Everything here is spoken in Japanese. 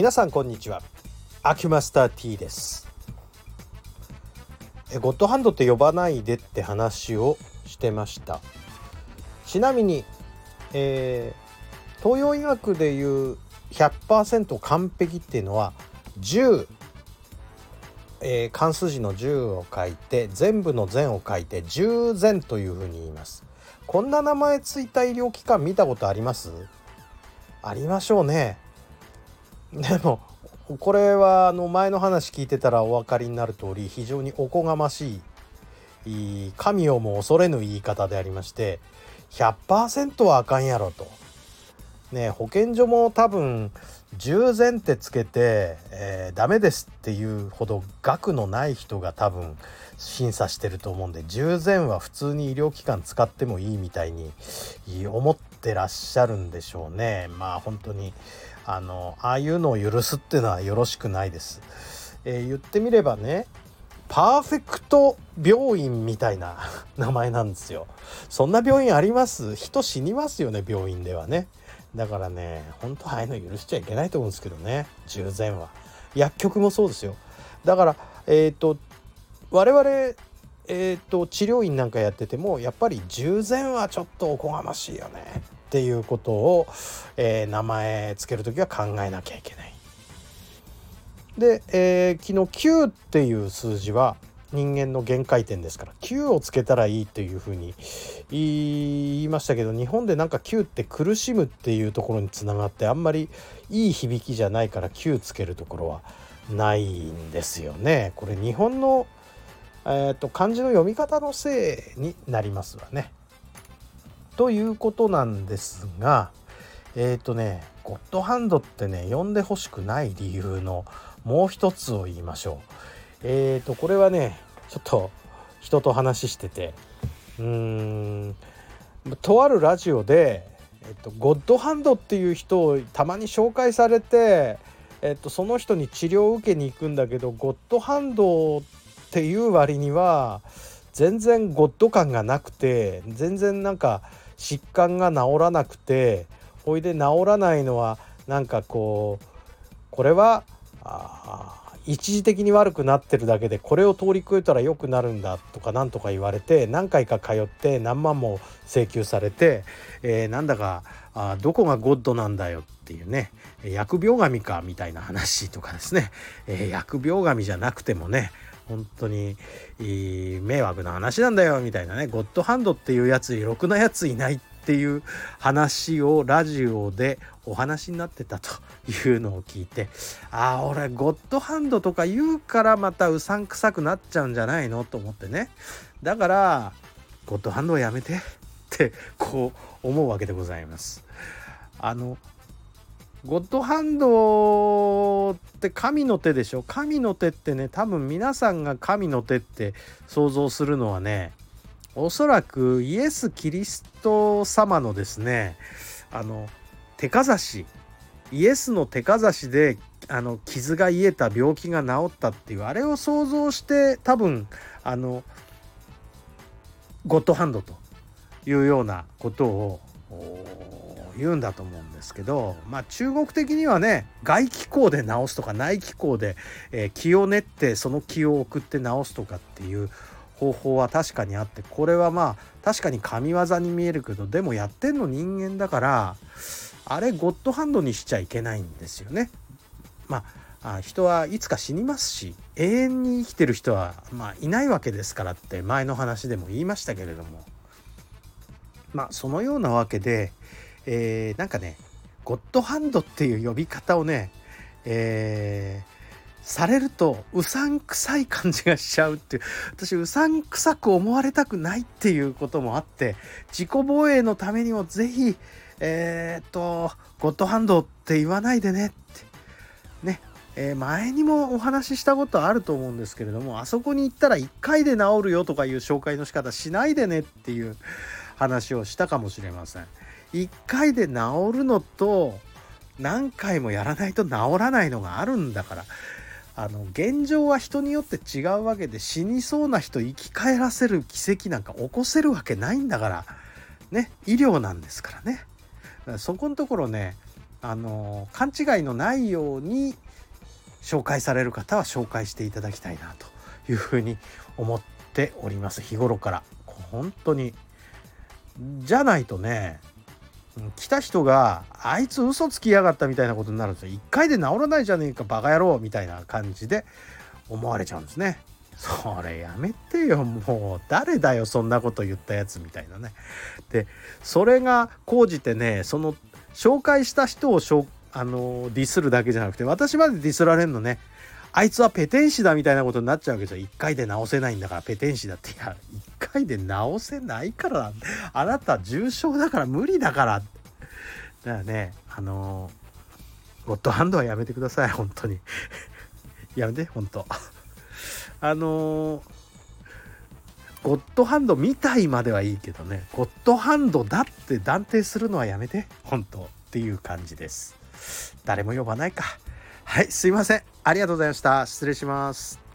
皆さんこんにちは。アキュマスター T です。えゴッドハンドって呼ばないでって話をしてました。ちなみに、えー、東洋医学でいう100%完璧っていうのは10、えー、関数字の10を書いて全部の全を書いて10全というふうに言います。こんな名前ついた医療機関見たことあります？ありましょうね。でもこれはあの前の話聞いてたらお分かりになる通り非常におこがましい神をも恐れぬ言い方でありまして100%はあかんやろと。ね保健所も多分従前ってつけて、えー、ダメですっていうほど額のない人が多分審査してると思うんで従前は普通に医療機関使ってもいいみたいに思ってらっしゃるんでしょうねまあ本当にあのああいうのを許すっていうのはよろしくないです。えー、言ってみればねパーフェクト病院みたいな 名前なんですよ。そんな病院あります？人死にますよね病院ではね。だからね本当ああいうの許しちゃいけないと思うんですけどね従前は。薬局もそうですよ。だからえっ、ー、と我々えーと、治療院なんかやっててもやっぱり従前はちょっとおこがましいよねっていうことを、えー、名前つける時は考えなきゃいけない。で、えー、昨日9っていう数字は人間の限界点ですから9をつけたらいいというふうに言いましたけど日本でなんか9って苦しむっていうところにつながってあんまりいい響きじゃないから9つけるところはないんですよね。これ日本の、えーと、漢字の読み方のせいになりますわね。ということなんですがえっ、ー、とねゴッドハンドってね呼んでほしくない理由のもう一つを言いましょう。えーとこれはねちょっと人と話しててうーんとあるラジオで、えっと、ゴッドハンドっていう人をたまに紹介されて、えっと、その人に治療を受けに行くんだけどゴッドハンドっていう割には全然ゴッド感がなくて全然なんか疾患が治らなくてほいで治らないのはなんかこうこれはあ一時的に悪くなってるだけでこれを通り越えたら良くなるんだとか何とか言われて何回か通って何万も請求されて、え、なんだかあどこがゴッドなんだよっていうね疫病神かみたいな話とかですね、えー、疫病神じゃなくてもね本当に迷惑な話なんだよみたいなねゴッドハンドっていうやつろくなやついないっっていう話をラジオでお話になってたというのを聞いてああ俺ゴッドハンドとか言うからまたうさんくさくなっちゃうんじゃないのと思ってねだからゴッドハンドをやめてってこう思うわけでございます。あのゴッドハンドって神の手でしょ？神の手ってね多分皆さんが神の手って想像するのはねおそらくイエス・キリスト様のですねあの手かざしイエスの手かざしであの傷が癒えた病気が治ったっていうあれを想像して多分あのゴッドハンドというようなことを言うんだと思うんですけどまあ中国的にはね外気口で治すとか内気口で、えー、気を練ってその気を送って治すとかっていう方法は確かにあってこれはまあ確かに神業に見えるけどでもやってんの人間だからあれゴッドハンドにしちゃいけないんですよね。まあ人はいつか死にますし永遠に生きてる人は、まあ、いないわけですからって前の話でも言いましたけれどもまあそのようなわけで、えー、なんかねゴッドハンドっていう呼び方をね、えー、されるとうさんくさい感じがしちゃうっていう。私うさんくさく思われたくないっていうこともあって自己防衛のためにも是非えー、っとゴッドハンドって言わないでねって。ね。えー、前にもお話ししたことあると思うんですけれどもあそこに行ったら1回で治るよとかいう紹介の仕方しないでねっていう話をしたかもしれません。1回で治るのと何回もやらないと治らないのがあるんだから。あの現状は人によって違うわけで死にそうな人生き返らせる奇跡なんか起こせるわけないんだからね医療なんですからね。そこのところねあの勘違いのないように紹介される方は紹介していただきたいなというふうに思っております。日頃から。本当に。じゃないとね来た人があいつ嘘つきやがったみたいなことになるんですよ。一回で治らないじゃねえかバカ野郎みたいな感じで思われちゃうんですね。それやめてよ。もう誰だよそんなこと言ったやつみたいなね。でそれが高じてねその紹介した人をあのディスるだけじゃなくて私までディスられるのね。あいつはペテン師だみたいなことになっちゃうわけですよ。一回で直せないんだからペテン師だって。いや、一回で直せないからあなた重症だから無理だから。だからね、あのー、ゴッドハンドはやめてください、本当に。やめて、本当。あのー、ゴッドハンドみたいまではいいけどね、ゴッドハンドだって断定するのはやめて、本当っていう感じです。誰も呼ばないか。はい、すいません。ありがとうございました。失礼します。